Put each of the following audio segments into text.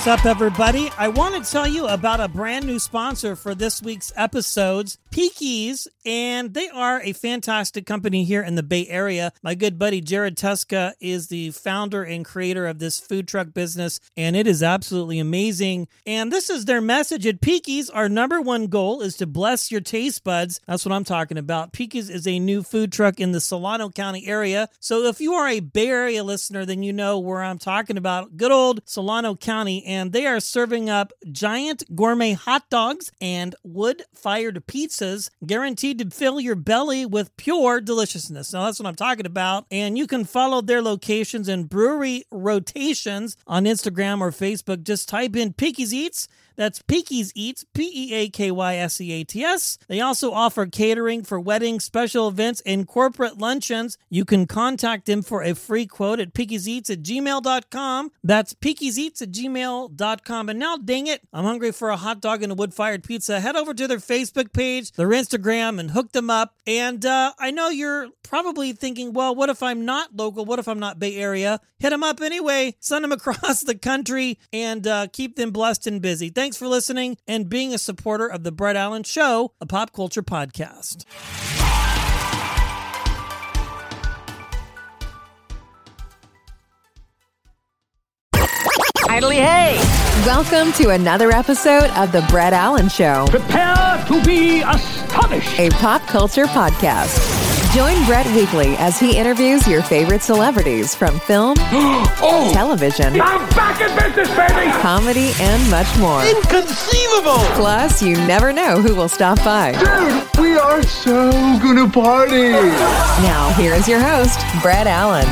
What's up, everybody? I want to tell you about a brand new sponsor for this week's episodes, Peakies, and they are a fantastic company here in the Bay Area. My good buddy Jared Tuska is the founder and creator of this food truck business, and it is absolutely amazing. And this is their message at Peakies. Our number one goal is to bless your taste buds. That's what I'm talking about. Peakies is a new food truck in the Solano County area. So if you are a Bay Area listener, then you know where I'm talking about. Good old Solano County and they are serving up giant gourmet hot dogs and wood fired pizzas guaranteed to fill your belly with pure deliciousness. Now, that's what I'm talking about. And you can follow their locations and brewery rotations on Instagram or Facebook. Just type in Peaky's Eats. That's Peaky's Eats, P E A K Y S E A T S. They also offer catering for weddings, special events, and corporate luncheons. You can contact them for a free quote at peakyseats at gmail.com. That's peakyseats at gmail.com. And now, dang it, I'm hungry for a hot dog and a wood fired pizza. Head over to their Facebook page, their Instagram, and hook them up. And uh, I know you're probably thinking, well, what if I'm not local? What if I'm not Bay Area? Hit them up anyway, send them across the country, and uh, keep them blessed and busy. Thanks for listening and being a supporter of the Brett Allan Show, a pop culture podcast. Idly hey! Welcome to another episode of The Brett Allan Show, Prepare to be astonished. a pop culture podcast. Join Brett weekly as he interviews your favorite celebrities from film, Oh, television, I'm back in business, baby. comedy, and much more. Inconceivable. Plus, you never know who will stop by. Dude, we are so gonna party. Now, here is your host, Brett Allan.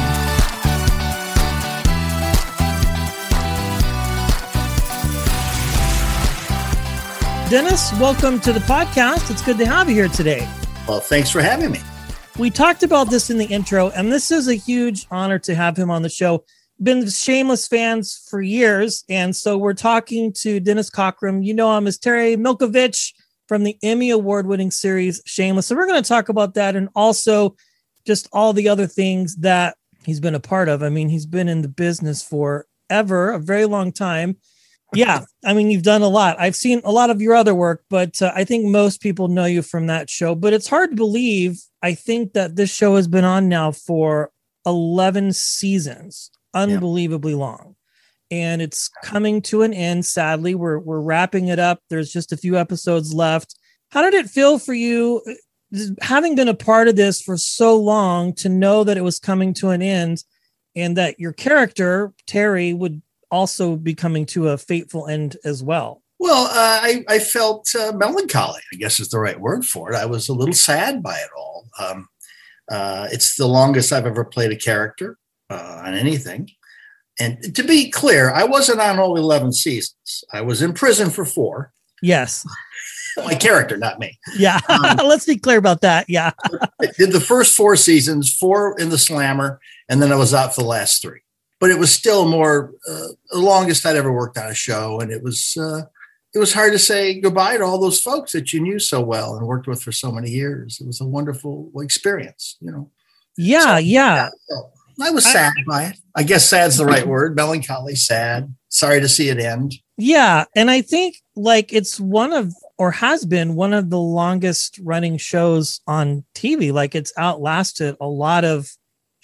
Dennis, welcome to the podcast. It's good to have you here today. Well, thanks for having me. We talked about this in the intro, and this is a huge honor to have him on the show. Been Shameless fans for years, and so we're talking to Dennis Cockrum. You know him as Terry Milkovich from the Emmy Award-winning series Shameless. So we're going to talk about that, and also just all the other things that he's been a part of. I mean, he's been in the business forever, a very long time. Yeah, I mean, you've done a lot. I've seen a lot of your other work, but uh, I think most people know you from that show. But it's hard to believe. I think that this show has been on now for 11 seasons, unbelievably long. And it's coming to an end, sadly. We're, we're wrapping it up. There's just a few episodes left. How did it feel for you, uh, having been a part of this for so long, to know that it was coming to an end and that your character, Terry, would also be coming to a fateful end as well. Well, uh, I, I felt uh, melancholy, I guess is the right word for it. I was a little sad by it all. Um, uh, it's the longest I've ever played a character uh, on anything. And to be clear, I wasn't on all 11 seasons. I was in prison for four. Yes. My character, not me. Yeah. Let's be clear about that. Yeah. I did the first four seasons, four in the slammer, and then I was out for the last three. But it was still more uh, the longest I'd ever worked on a show, and it was uh, it was hard to say goodbye to all those folks that you knew so well and worked with for so many years. It was a wonderful experience, you know. Yeah. Yeah. So I was sad by it. I guess sad's the right word. Melancholy, sad. Sorry to see it end. Yeah. And I think like it's one of, or has been one of the longest running shows on TV. Like it's outlasted a lot of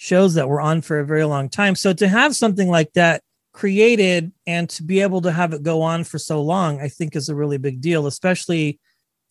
shows that were on for a very long time. So to have something like that created and to be able to have it go on for so long, I think is a really big deal, especially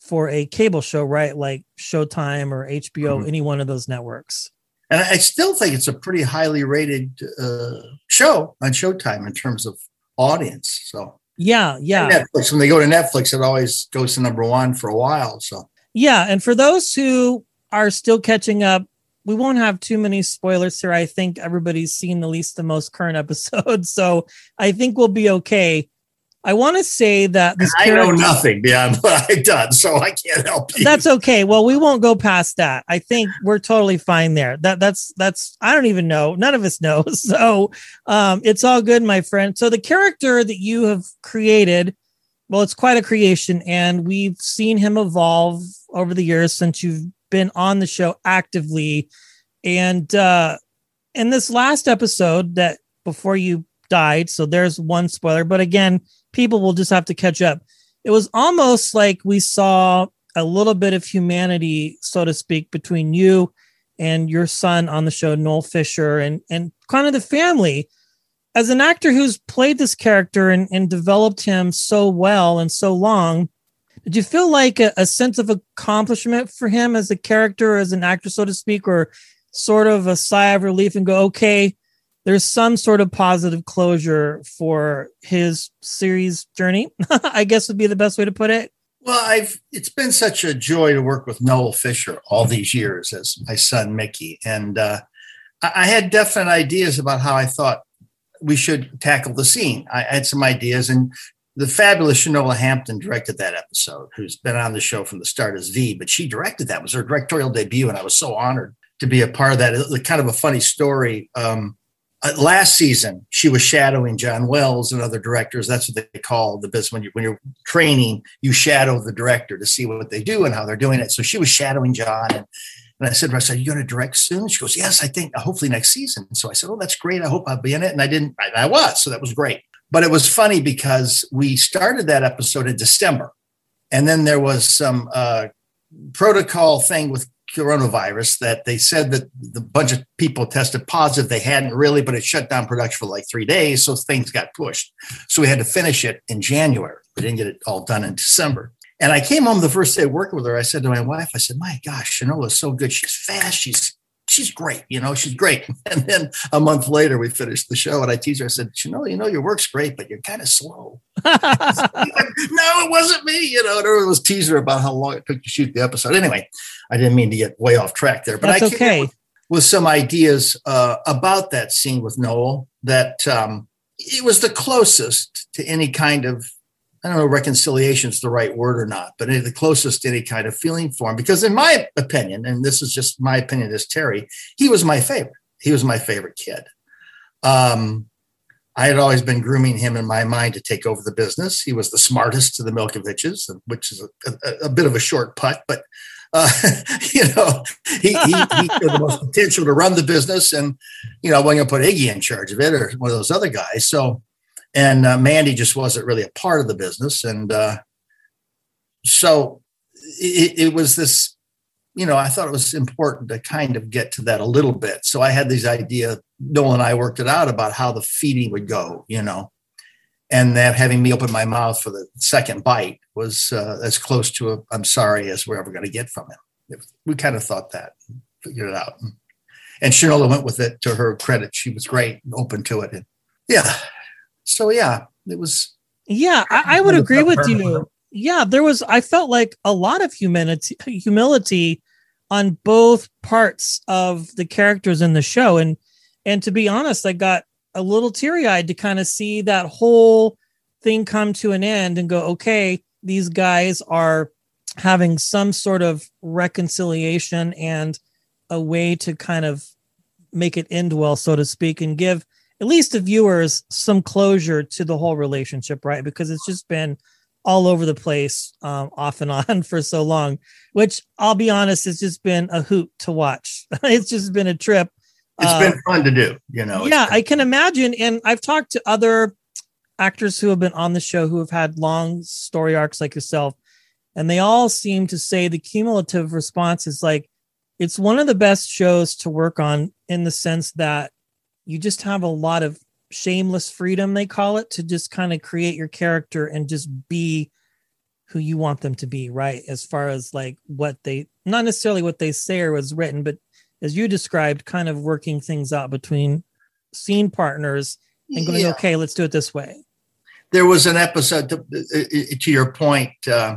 for a cable show, right? Like Showtime or HBO, Mhm. any one of those networks. And I still think it's a pretty highly rated uh, show on Showtime in terms of audience. So Yeah, yeah. And Netflix, when they go to Netflix, it always goes to number one for a while. So Yeah, and for those who are still catching up, we won't have too many spoilers here. I think everybody's seen at least the most current episode, so I think we'll be okay. I want to say that this I know nothing beyond what I've done, so I can't help you. that's okay. Well, we won't go past that. I think we're totally fine there. That that's that's I don't even know. None of us know. So um it's all good, my friend. So the character that you have created, well, it's quite a creation, and we've seen him evolve over the years since you've been on the show actively. And uh in this last episode that before you died, so there's one spoiler, but again, people will just have to catch up. It was almost like we saw a little bit of humanity, so to speak, between you and your son on the show, Noel Fisher, and and kind of the family. As an actor who's played this character and, and developed him so well and so long, did you feel like a, a sense of accomplishment for him as a character, as an actor, so to speak, or sort of a sigh of relief and go, okay, there's some sort of positive closure for his series journey, I guess would be the best way to put it. Well, I've it's been such a joy to work with Noel Fisher all these years as my son Mickey, and uh, I had definite ideas about how I thought we should tackle the scene. I had some ideas, and the fabulous Shanola Hampton directed that episode, who's been on the show from the start as V, but she directed that it was her directorial debut, and I was so honored to be a part of that. Kind of a funny story. Um, uh, last season, she was shadowing John Wells and other directors. That's what they call the business. When, you, when you're training, you shadow the director to see what they do and how they're doing it. So she was shadowing John. And, and I said I said, Are you going to direct soon? She goes, Yes, I think hopefully next season. So I said, Oh, that's great. I hope I'll be in it. And I didn't, I, I was. So that was great. But it was funny because we started that episode in December. And then there was some uh, protocol thing with coronavirus that they said that the bunch of people tested positive. They hadn't really, but it shut down production for like three days. So things got pushed. So we had to finish it in January. We didn't get it all done in December. And I came home the first day working with her. I said to my wife, I said, My gosh, Shanola's so good. She's fast. She's she's great. You know, she's great. And then a month later, we finished the show, and I teased her. I said, you know, you know, your work's great, but you're kind of slow. no, it wasn't me. You know, and I was teasing her about how long it took to shoot the episode. Anyway, I didn't mean to get way off track there, but That's I came okay. with, with some ideas uh, about that scene with Noel that um, it was the closest to any kind of I don't know reconciliation is the right word or not, but the closest to any kind of feeling for him. Because in my opinion, and this is just my opinion as Terry, he was my favorite. He was my favorite kid. Um, I had always been grooming him in my mind to take over the business. He was the smartest of the Milkoviches, which is a, a, a bit of a short putt, but uh, you know, he, he, he had the most potential to run the business. And, you know, I wasn't going to put Iggy in charge of it or one of those other guys. So, and uh, Mandy just wasn't really a part of the business. And uh, so it, it was this, you know, I thought it was important to kind of get to that a little bit. So I had these idea, Noel and I worked it out about how the feeding would go, you know, and that having me open my mouth for the second bite was uh, as close to a I'm sorry as we're ever going to get from him. We kind of thought that, figured it out. And Shanola went with it to her credit. She was great, and open to it. And yeah. So yeah, it was. Yeah, I, I would agree with you. Yeah, there was. I felt like a lot of humanity, humility, on both parts of the characters in the show, and and to be honest, I got a little teary eyed to kind of see that whole thing come to an end and go, okay, these guys are having some sort of reconciliation and a way to kind of make it end well, so to speak, and give at least the viewers some closure to the whole relationship, right? Because it's just been all over the place, um, off and on for so long. Which I'll be honest, it's just been a hoot to watch. it's just been a trip. It's uh, been fun to do, you know. Yeah, I can imagine. And I've talked to other actors who have been on the show who have had long story arcs like yourself, and they all seem to say the cumulative response is like it's one of the best shows to work on in the sense that you just have a lot of shameless freedom they call it to just kind of create your character and just be who you want them to be right as far as like what they not necessarily what they say or was written but as you described kind of working things out between scene partners and going Yeah. okay let's do it this way there was an episode to, uh, to your point. Uh,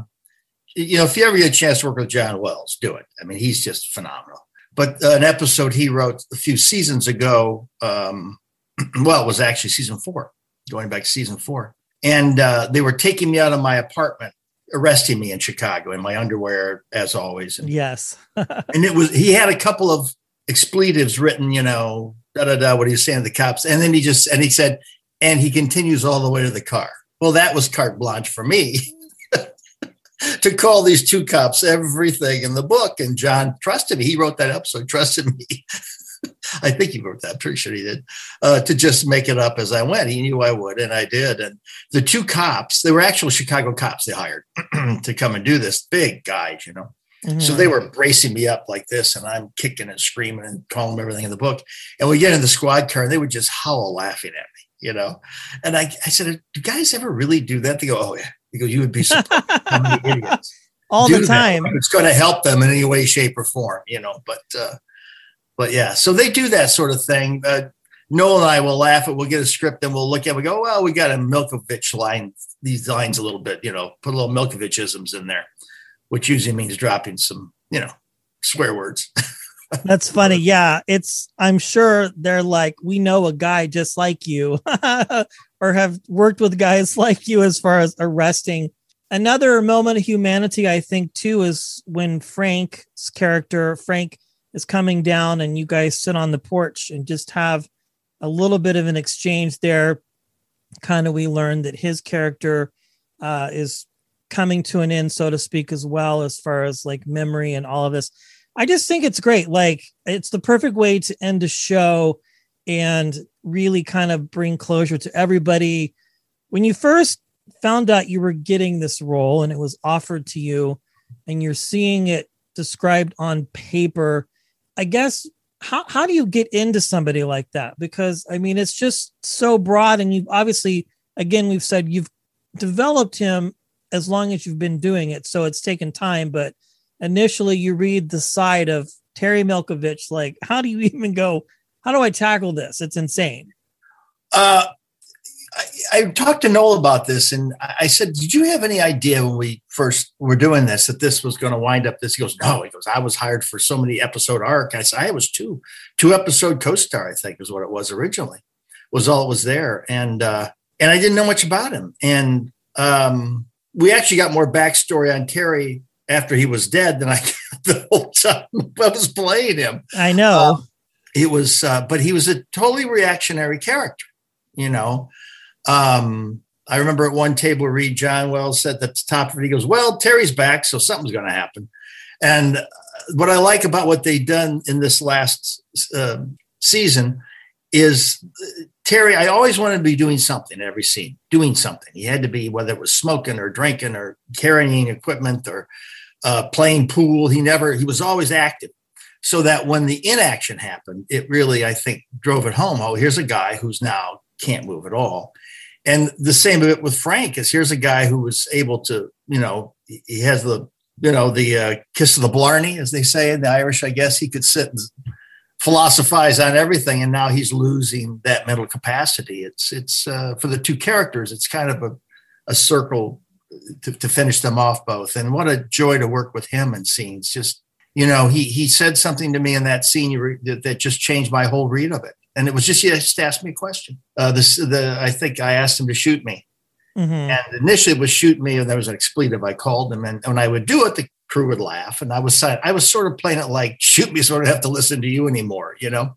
you know, if you ever get a chance to work with John Wells, do it. I mean, he's just phenomenal. But an episode he wrote a few seasons ago, um, well, it was actually season four, going back to season four. And uh, they were taking me out of my apartment, arresting me in Chicago in my underwear, as always. And, yes and it was, he had a couple of expletives written, you know, da da da, what he was saying to the cops. And then he just, and he said, and he continues all the way to the car. Well, that was carte blanche for me to call these two cops everything in the book. And John trusted me. He wrote that episode, trusted me. I think he wrote that. I'm pretty sure he did. Uh, to just make it up as I went. He knew I would, and I did. And the two cops, they were actual Chicago cops. They hired to come and do this. Big guys, you know. Mm-hmm. So they were bracing me up like this, and I'm kicking and screaming and calling them everything in the book. And we get in the squad car, and they would just howl laughing at me, you know. And I, I said, "Do guys ever really do that?" They go, "Oh yeah." Because you would be surprised how many idiots all the that. time. It's going to help them in any way, shape, or form, you know. But uh, but yeah, so they do that sort of thing. Uh, Noel and I will laugh at. We'll get a script and we'll look at. it, We go, well, we got a Milkovich line. These lines a little bit, you know, put a little Milkovichisms in there, which usually means dropping some, you know, swear words. That's funny. Yeah, it's. I'm sure they're like, we know a guy just like you, or have worked with guys like you as far as arresting. Another moment of humanity, I think, too, is when Frank's character Frank is coming down, and you guys sit on the porch and just have a little bit of an exchange there. Kind of, we learn that his character uh, is coming to an end, so to speak, as well, as far as like memory and all of this. I just think it's great. Like it's the perfect way to end a show and really kind of bring closure to everybody. When you first found out you were getting this role and it was offered to you and you're seeing it described on paper, I guess how how do you get into somebody like that? Because I mean it's just so broad and you've obviously again we've said you've developed him as long as you've been doing it. So it's taken time, but initially you read the side of Terry Milkovich, like, how do you even go? How do I tackle this? It's insane. Uh, I, I talked to Noel about this, and I said, "Did you have any idea when we first were doing this that this was going to wind up this?" He goes, "No." He goes, "I was hired for so many episode arc." I said, "I was two, two episode co-star. I think is what it was originally. Was all it was there, and uh, and I didn't know much about him. And um, we actually got more backstory on Terry after he was dead than I got the whole time I was playing him I know. It was uh, but he was a totally reactionary character you know? Um i remember at one table read john wells said at the top of it he goes well terry's back so something's going to happen. And uh, what i like about what they've done in this last uh, season is uh, terry i always wanted to be doing something in every scene doing something. He had to be whether it was smoking or drinking or carrying equipment or uh, playing pool. He never he was always active so that when the inaction happened, it really, I think, drove it home. Oh, here's a guy who's now can't move at all. And the same bit with Frank is here's a guy who was able to, you know, he- he has the, you know, the uh, kiss of the blarney, as they say in the Irish, I guess. He could sit and philosophize on everything, and now he's losing that mental capacity. It's it's uh, for the two characters, it's kind of a, a circle to, to finish them off both. And what a joy to work with him in scenes. Just you know, he he said something to me in that scene that, that just changed my whole read of it. And it was just he just asked me a question. Uh, this the I think I asked him to shoot me, Mhm. and initially it was shoot me, and there was an expletive. I called him, and when I would do it, the crew would laugh, and I was si- I was sort of playing it like shoot me, so I don't have to listen to you anymore, you know.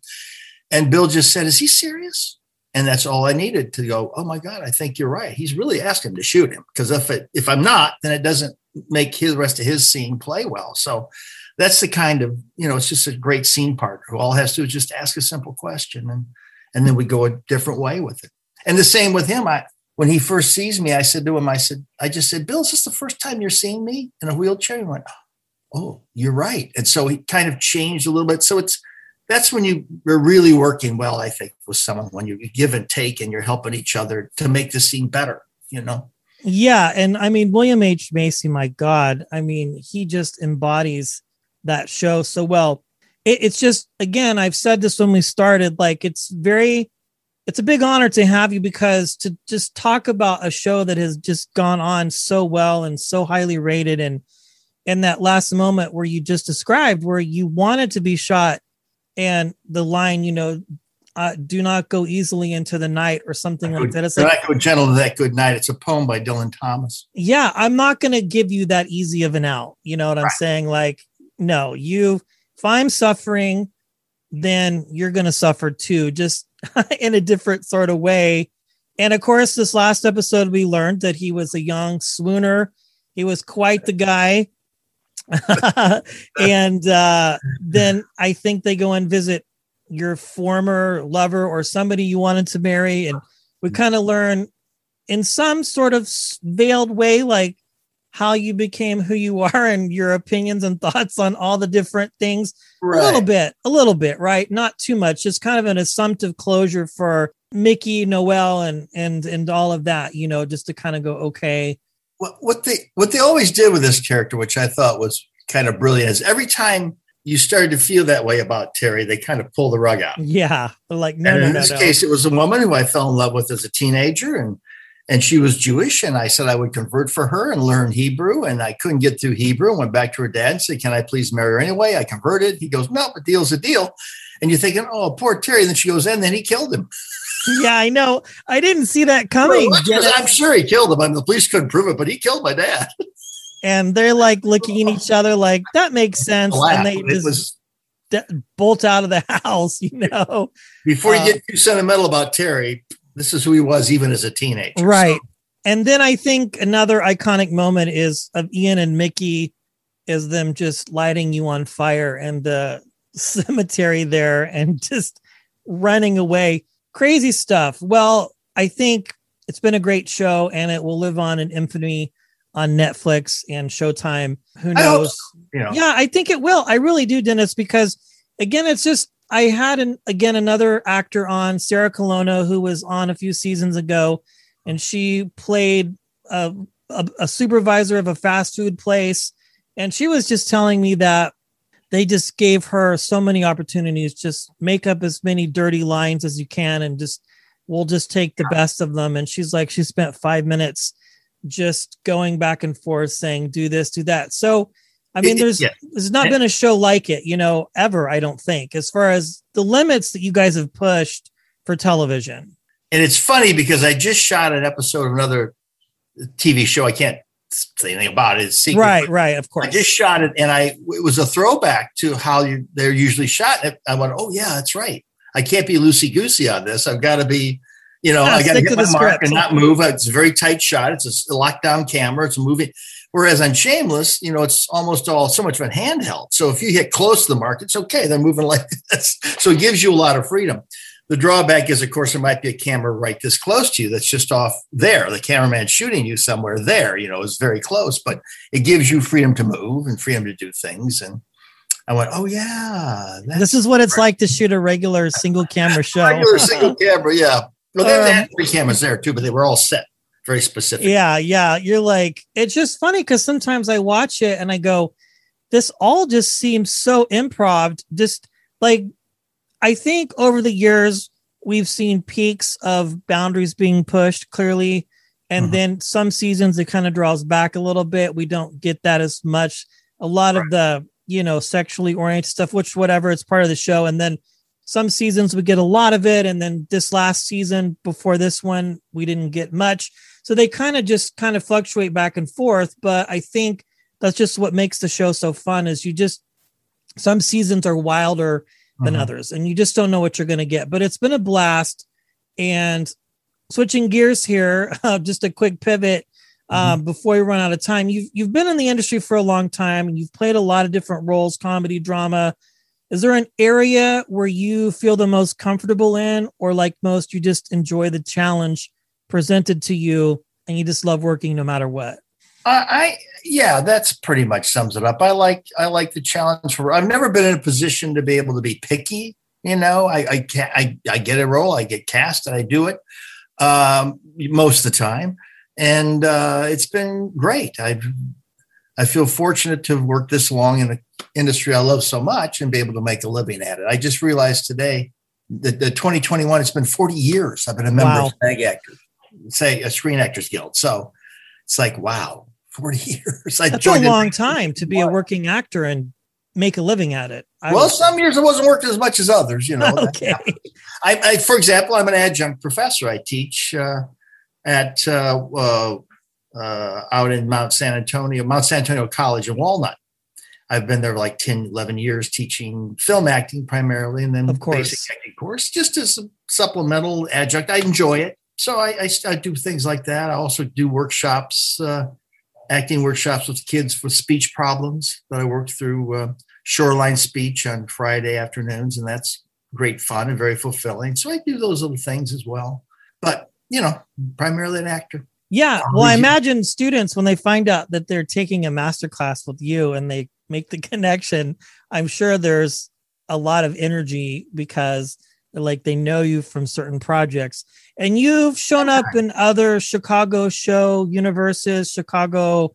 And Bill just said, "Is he serious?" And that's all I needed to go. Oh my God, I think you're right. He's really asked him to shoot him because if it if I'm not, then it doesn't make his, the rest of his scene play well. So that's the kind of you know it's just a great scene partner who all has to do is just ask a simple question and and then we go a different way with it. And the same with him. I when he first sees me i said to him i said i just said bill is this the first time you're seeing me in a wheelchair? He went oh you're right. And so he kind of changed a little bit. So it's that's when you are really working well i think with someone when you give and take and you're helping each other to make the scene better you know? Yeah, and I mean William H. Macy, my God, I mean he just embodies that show so well. It, it's just again, I've said this when we started, like it's very, it's a big honor to have you because to just talk about a show that has just gone on so well and so highly rated, and in that last moment where you just described, where you wanted to be shot, and the line, you know. Uh, do not go easily into the night or something like that. It's like not go gentle to that good night it's a poem by dylan thomas yeah, I'm not going to give you that easy of an out. You know what I'm saying? Like, no, you, if I'm suffering, then you're going to suffer too, just in a different sort of way. And of course, this last episode, we learned that he was a young swooner. He was quite the guy. and uh, then I think they go and visit your former lover or somebody you wanted to marry, and we kind of learn in some sort of veiled way, like how you became who you are and your opinions and thoughts on all the different things. A little bit, a little bit, right? Not too much. Just kind of an assumptive closure for Mickey, Noel, and and and all of that. You know, just to kind of go, okay, what, what they what they always did with this character, which I thought was kind of brilliant, is every time you started to feel that way about Terry, they kind of pull the rug out. yeah, They're like no, and no, in no, this no. case, it was a woman who I fell in love with as a teenager, and and she was Jewish, and I said I would convert for her and learn Hebrew, and I couldn't get through Hebrew. And went back to her dad and said, "Can I please marry her anyway?" I converted. He goes, "No, but deal's a deal." And you're thinking, "Oh, poor Terry." And Then she goes And then he killed him. yeah, I know. I didn't see that coming. Well, I'm sure he killed him. I mean, the police couldn't prove it, but he killed my dad. and they're like looking at each other, like that makes sense, and they It just was de- bolt out of the house. You know, before you Uh, get too sentimental about Terry. This is who he was even as a teenager. right? And then I think another iconic moment is of Ian and Mickey is them just lighting you on fire and the cemetery there and just running away. Crazy stuff. Well, I think it's been a great show and it will live on in infamy on Netflix and Showtime. Who I hope knows? You know, Yeah, I think it will. I really do, Dennis, because again, it's just I had an again another actor on Sarah Colonna who was on a few seasons ago, and she played a, a, a supervisor of a fast food place, and she was just telling me that they just gave her so many opportunities. Just make up as many dirty lines as you can, and just we'll just take the best of them. And she's like, she spent five minutes just going back and forth saying, do this, do that. So I mean, It- there's yeah. there's not been a show like it, you know, ever. I don't think, as far as the limits that you guys have pushed for television. And it's funny because I just shot an episode of another TV show. I can't say anything about it. It's secret, Right, right, of course. I just shot it, and I it was a throwback to how you, they're usually shot. And I went, oh yeah, that's right. I can't be loosey goosey on this. I've got to be, you know, I got to get my the mark script. and not move. It's a very tight shot. It's a lockdown camera. It's moving. Whereas on Shameless, you know, it's almost all so much of a handheld. So if you hit close to the mark, it's okay. They're moving like this. So it gives you a lot of freedom. The drawback is, of course, there might be a camera right this close to you that's just off there. The cameraman shooting you somewhere there, you know, is very close, but it gives you freedom to move and freedom to do things. And I went, oh, yeah. This is what it's like to shoot a regular single camera show. regular single camera. Yeah. Well, they Um, had three cameras there too, but they were all set very specific. yeah, yeah. You're like, it's just funny because sometimes I watch it and I go, this all just seems so improv. Just like, I think over the years, we've seen peaks of boundaries being pushed clearly. And Mhm. then some seasons it kind of draws back a little bit. We don't get that as much. A lot of the, you know, sexually oriented stuff, which whatever, it's part of the show. And then some seasons we get a lot of it. And then this last season before this one, we didn't get much. So they kind of just kind of fluctuate back and forth. But I think that's just what makes the show so fun is you just some seasons are wilder than Mhm. others and you just don't know what you're going to get. But it's been a blast. And switching gears here, uh, just a quick pivot um, before we run out of time. You've you've been in the industry for a long time and you've played a lot of different roles, comedy, drama. Is there an area where you feel the most comfortable in, or like most, you just enjoy the challenge presented to you and you just love working no matter what? I, I yeah, that's pretty much sums it up. I like I like the challenge for. I've never been in a position to be able to be picky. You know, I I can I I get a role, I get cast, and I do it um, most of the time, and uh, it's been great. I've I feel fortunate to have worked this long in an industry I love so much and be able to make a living at it. I just realized today that the 2021, it's been 40 years I've been a member Wow. of SAG Actors, say a Screen Actors Guild. So it's like, wow, 40 years. I That's a long time to be a working actor and make a living at it. I Well, would- some years it wasn't working as much as others, you know. okay. I, I, for example, I'm an adjunct professor. I teach uh, at uh, uh, out in Mount San Antonio, Mount San Antonio College in Walnut. I've been there like 10, 11 years teaching film acting primarily, and then Of course. basic acting course, just as a supplemental adjunct. I enjoy it. So I, I, I do things like that. I also do workshops, uh, acting workshops with kids with speech problems that I work through uh, Shoreline Speech on Friday afternoons, and that's great fun and very fulfilling. So I do those little things as well. But you know, primarily an actor. Yeah. Well, I imagine students when they find out that they're taking a master class with you and they make the connection, I'm sure there's a lot of energy because like they know you from certain projects. And you've shown up in other chicago show universes chicago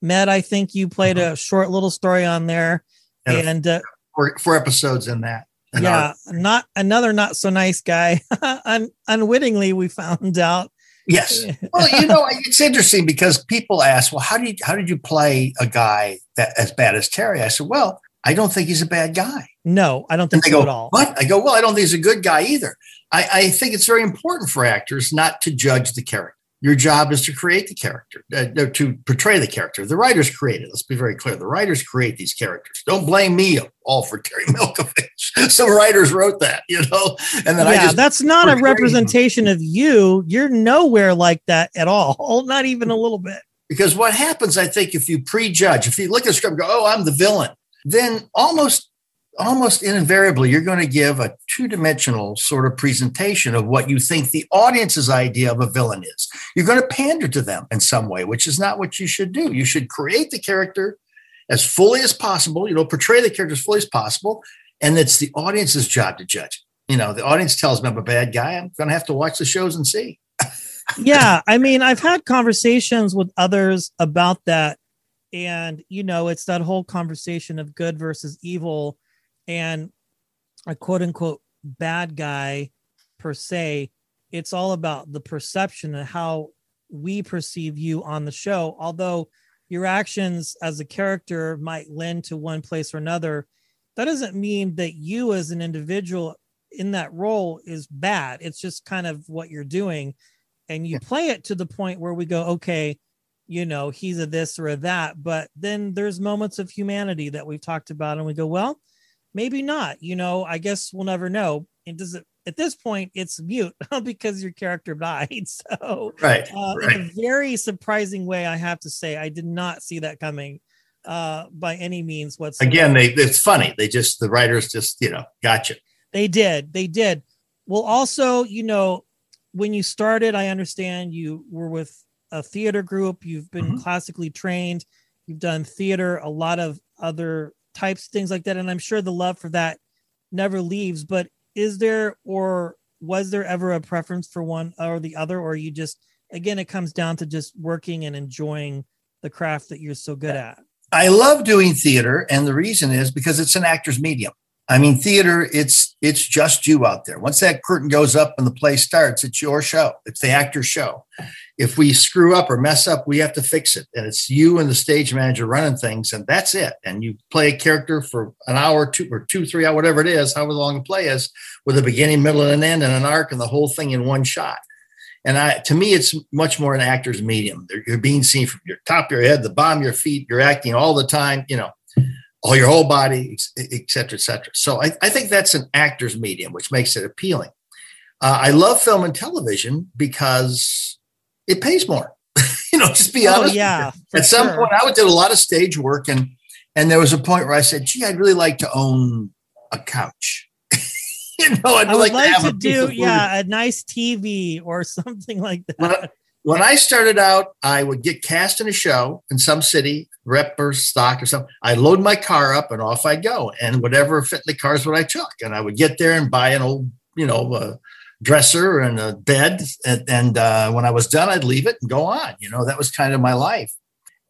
med i think you played a short little story on there. And and uh, Four, four episodes in that. Yeah not another not so nice guy. Un- unwittingly we found out yes. Well, you know, it's interesting because people ask, well, how do you, how did you play a guy that as bad as Terry? I said, well, I don't think he's a bad guy. no i don't And think they so go, at all what? I go, well, I don't think he's a good guy either. I, I think it's very important for actors not to judge the character. Your job is to create the character, uh, no, to portray the character. The writers create it. Let's be very clear. The writers create these characters. Don't blame me all for Terry Milkovich. Some writers wrote that, you know, and then I yeah just that's not a representation of you you're nowhere like that at all not even a little bit because what happens, I think, if you prejudge, if you look at the script, and go, oh, I'm the villain, then almost almost invariably you're going to give a two-dimensional sort of presentation of what you think the audience's idea of a villain is. You're going to pander to them in some way, which is not what you should do. You should create the character as fully as possible, you know, portray the character as fully as possible, and it's the audience's job to judge. You know, the audience tells me I'm a bad guy. I'm going to have to watch the shows and see. yeah i mean i've had conversations with others about that and you know it's that whole conversation of good versus evil and a quote unquote bad guy per se it's all about the perception of how we perceive you on the show. Although your actions as a character might lend to one place or another that doesn't mean that you as an individual in that role is bad. It's just kind of what you're doing. And you play it to the point where we go okay you know he's a this or a that. But then there's moments of humanity that we've talked about and we go well maybe not you know i guess we'll never know it does it at this point it's mute because your character died so Right. uh, right. in a very surprising way i have to say i did not see that coming uh by any means whatsoever Again, they it's funny. They just the writers just, you know, gotcha. They did. They did. Well, also, you know, when you started, I understand you were with a theater group. You've been Mhm. classically trained. You've done theater, a lot of other types, things like that. And I'm sure the love for that never leaves. But is there or was there ever a preference for one or the other? Or you just, again, it comes down to just working and enjoying the craft that you're so good at? I love doing theater, and the reason is because it's an actor's medium. I mean, theater, it's it's just you out there. Once that curtain goes up and the play starts, it's your show. It's the actor's show. If we screw up or mess up, we have to fix it. And it's you and the stage manager running things, and that's it. And you play a character for an hour, two or two, three hour, whatever it is, however long the play is, with a beginning, middle, and an end, and an arc, and the whole thing in one shot. And I, to me, it's much more an actor's medium. You're being seen from your top of your head, the bottom of your feet. You're acting all the time. You know, all your whole body, et- et cetera, et cetera. So I, I think that's an actor's medium, which makes it appealing. Uh, I love film and television because it pays more. you know, just be Oh, honest. yeah. At some sure. point, I would did a lot of stage work, and and there was a point where I said, "Gee, I'd really like to own a couch." you know, I'd I like, like, to have to a do, yeah, a nice TV or something like that. When I, when I started out, I would get cast in a show in some city, rep or stock or something. I'd load my car up and off I'd go. And whatever fit in the car is what I took. And I would get there and buy an old, you know, uh, dresser and a bed. And, and uh, when I was done, I'd leave it and go on. You know, that was kind of my life.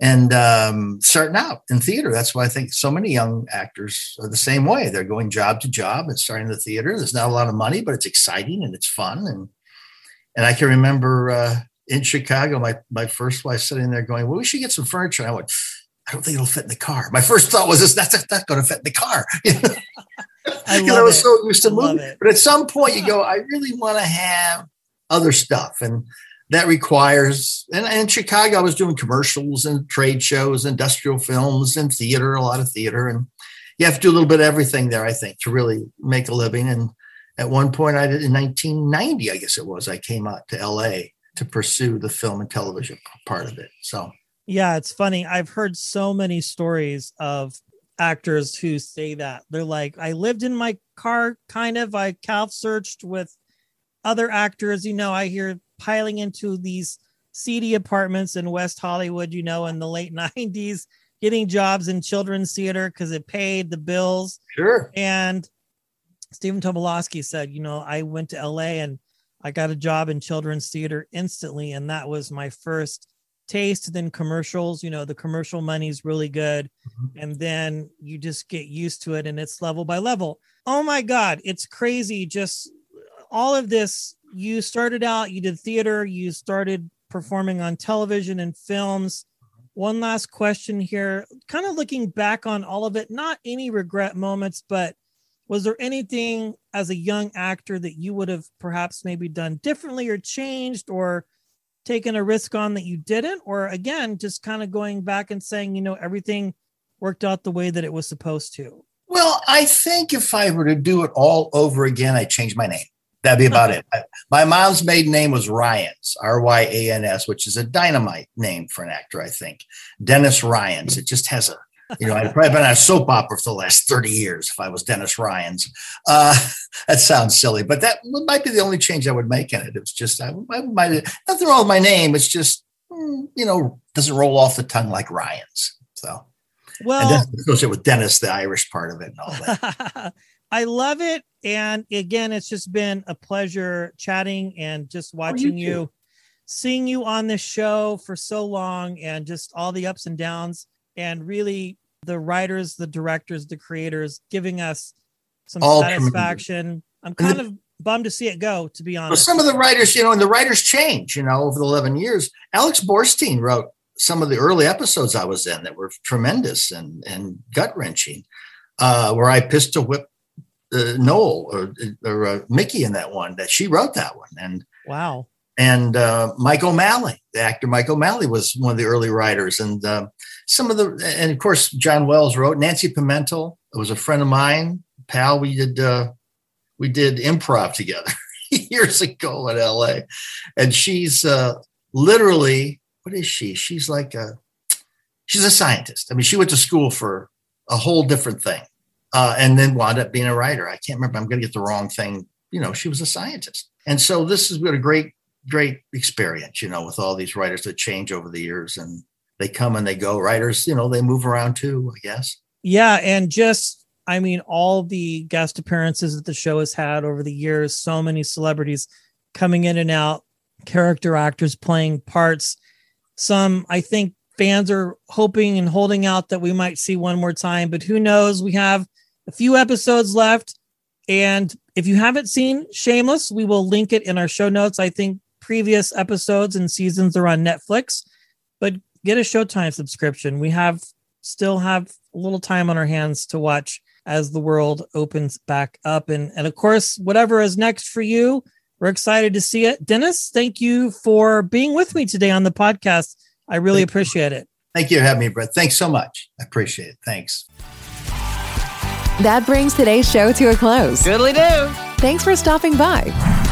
And um, starting out in theater, that's why I think so many young actors are the same way. They're going job to job and starting the theater. There's not a lot of money, but it's exciting and it's fun. And and I can remember uh, in Chicago, my my first wife sitting there going, "Well, we should get some furniture." And I went, "I don't think it'll fit in the car." My first thought was, "This that's not going to fit in the car." I Because I love was it. so used to love moving. But at some point, you go, "I really want to have other stuff," and that requires. And in Chicago, I was doing commercials and trade shows, industrial films, and theater, a lot of theater, and you have to do a little bit of everything there. I think to really make a living and at one point I did in 1990, I guess it was, I came out to LA to pursue the film and television part of it. So Yeah, it's funny. I've heard so many stories of actors who say that. They're like, I lived in my car, kind of. I couch searched with other actors. You know, I hear piling into these seedy apartments in West Hollywood, you know, in the late 90s, getting jobs in children's theater because it paid the bills. Sure. And Stephen Tobolowsky said, you know, I went to LA and I got a job in children's theater instantly. And that was my first taste. Then commercials, you know, the commercial money's really good. Mm-hmm. And then you just get used to it and it's level by level. Oh my God, it's crazy. Just all of this. You started out, you did theater, you started performing on television and films. One last question here, kind of looking back on all of it, not any regret moments, but was there anything as a young actor that you would have perhaps maybe done differently or changed or taken a risk on that you didn't? Or again, just kind of going back and saying, you know, everything worked out the way that it was supposed to? Well, I think if I were to do it all over again, I'd change my name. That'd be about it. My mom's maiden name was Ryans, R Y A N S, which is a dynamite name for an actor, I think. Dennis Ryans. It just has a, you know, I'd probably been on a soap opera for the last 30 years if I was Dennis Ryans. Uh, that sounds silly, but that might be the only change I would make in it. It's just, I, I might, nothing wrong with my name. It's just, mm, you know, doesn't roll off the tongue like Ryans. So, well, and that's associated with Dennis, the Irish part of it and all that. I love it. And again, it's just been a pleasure chatting and just watching you, you, seeing you on this show for so long and just all the ups and downs and really the writers, the directors, the creators giving us some all satisfaction. I'm kind the, of bummed to see it go, to be honest. Some of the writers, you know, and the writers change, you know, over the 11 years. Alex Borstein wrote some of the early episodes I was in that were tremendous and, and gut wrenching, uh, where I pistol whipped uh, Noel or, or uh, Mickey in that one that she wrote that one. And wow. And uh, Mike O'Malley, the actor Mike O'Malley, was one of the early writers, and uh, some of the, and of course John Wells wrote. Nancy Pimentel was a friend of mine, pal. We did uh, we did improv together years ago in L.A., and she's uh, literally what is she? She's like a she's a scientist. I mean, she went to school for a whole different thing uh, and then wound up being a writer. I can't remember. I'm going to get the wrong thing. You know, she was a scientist. And so this has been a great, great experience, you know, with all these writers that change over the years and they come and they go. Writers, you know, they move around too, I guess. Yeah. And just, I mean, all the guest appearances that the show has had over the years, so many celebrities coming in and out, character actors playing parts. Some, I think, fans are hoping and holding out that we might see one more time, but who knows? We have a few episodes left. And if you haven't seen Shameless, we will link it in our show notes. I think previous episodes and seasons are on Netflix, but get a Showtime subscription. We have still have a little time on our hands to watch as the world opens back up. And, and of course, whatever is next for you, we're excited to see it. Dennis, thank you for being with me today on the podcast. I really thank appreciate you. it. Thank you for having me, Brett. Thanks so much. I appreciate it. Thanks. That brings today's show to a close. Goodly do. Thanks for stopping by.